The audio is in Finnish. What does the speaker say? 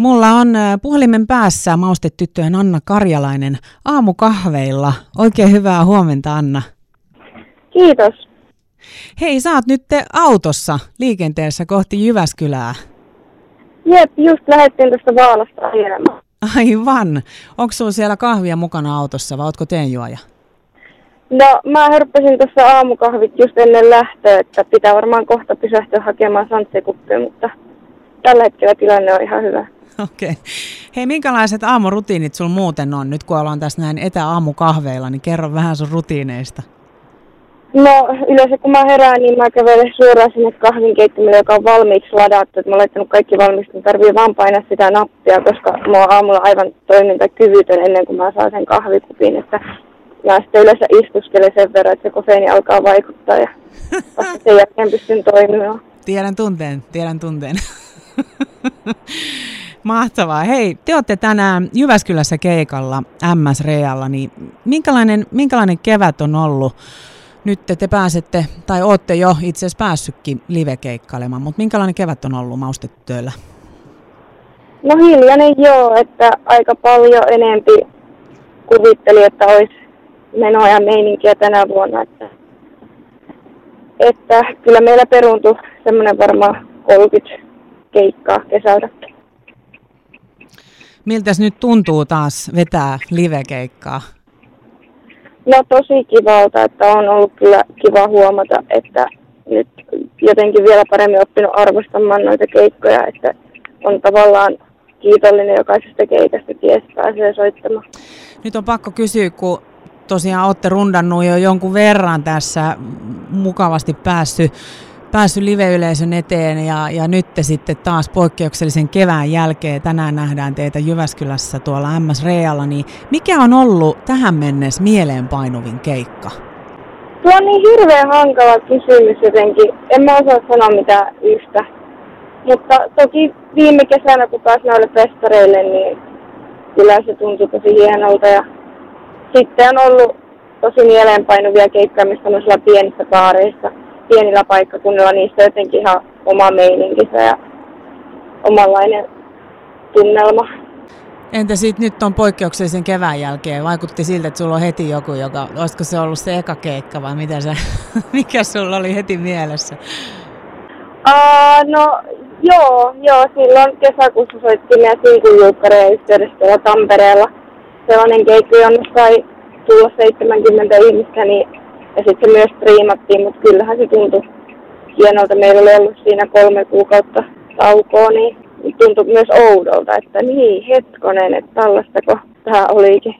Mulla on puhelimen päässä maustetyttöjen Anna Karjalainen aamukahveilla. Oikein hyvää huomenta Anna. Kiitos. Hei, sä oot nyt autossa liikenteessä kohti Jyväskylää. Jep, just lähdettiin tästä Vaalasta ajamaan. Aivan. Onko sulla siellä kahvia mukana autossa vai ootko teenjuoja? No, mä hörppäsin tuossa aamukahvit just ennen lähtöä, että pitää varmaan kohta pysähtyä hakemaan santsekuppia, mutta tällä hetkellä tilanne on ihan hyvä. Okei. Okay. Hei, minkälaiset aamurutiinit sulla muuten on? Nyt kun ollaan tässä näin etäaamukahveilla, niin kerro vähän sun rutiineista. No yleensä kun mä herään, niin mä kävelen suoraan sinne kahvinkeittimelle, joka on valmiiksi ladattu. Mä oon laittanut kaikki valmiiksi, niin tarvii vaan painaa sitä nappia, koska mä oon aamulla aivan toimintakyvytön ennen kuin mä saan sen kahvikupin. Että mä sitten yleensä istuskelen sen verran, että se kofeini alkaa vaikuttaa ja vasta sen jälkeen pystyn toimimaan. Tiedän tunteen, tiedän tunteen. Mahtavaa. Hei, te olette tänään Jyväskylässä keikalla MS Realla, niin minkälainen, minkälainen kevät on ollut? Nyt te pääsette, tai olette jo itse asiassa päässytkin live-keikkailemaan, mutta minkälainen kevät on ollut maustetyöllä? No hiljainen joo, että aika paljon enempi kuvitteli, että olisi menoa ja meininkiä tänä vuonna. Että, että kyllä meillä peruuntui semmoinen varmaan 30 keikkaa kesältä. Miltäs nyt tuntuu taas vetää live-keikkaa? No tosi kivalta, että on ollut kyllä kiva huomata, että nyt jotenkin vielä paremmin oppinut arvostamaan noita keikkoja, että on tavallaan kiitollinen jokaisesta keikasta, ties pääsee soittamaan. Nyt on pakko kysyä, kun tosiaan olette rundannut jo jonkun verran tässä mukavasti päässyt päässyt live-yleisön eteen ja, ja nyt te sitten taas poikkeuksellisen kevään jälkeen tänään nähdään teitä Jyväskylässä tuolla MS Realla, niin mikä on ollut tähän mennessä mieleenpainuvin keikka? Tuo on niin hirveän hankala kysymys jotenkin. En mä osaa sanoa mitään yhtä. Mutta toki viime kesänä, kun pääsin noille festareille, niin kyllä se tuntui tosi hienolta. Ja sitten on ollut tosi mieleenpainuvia missä on pienissä baareissa pienillä paikkakunnilla niistä jotenkin ihan oma meininkinsä ja omanlainen tunnelma. Entä sitten nyt on poikkeuksellisen kevään jälkeen? Vaikutti siltä, että sulla on heti joku, joka, olisiko se ollut se eka keikka vai mitä se, mikä sulla oli heti mielessä? Uh, no joo, joo, silloin kesäkuussa soittiin meidän Sinkun yhteydessä Tampereella. Sellainen keikka, jonne sai tulla 70 ihmistä, niin ja sitten se myös striimattiin, mutta kyllähän se tuntui hienolta. Meillä oli ollut siinä kolme kuukautta taukoa, niin tuntui myös oudolta, että niin hetkonen, että tällaistako tämä olikin.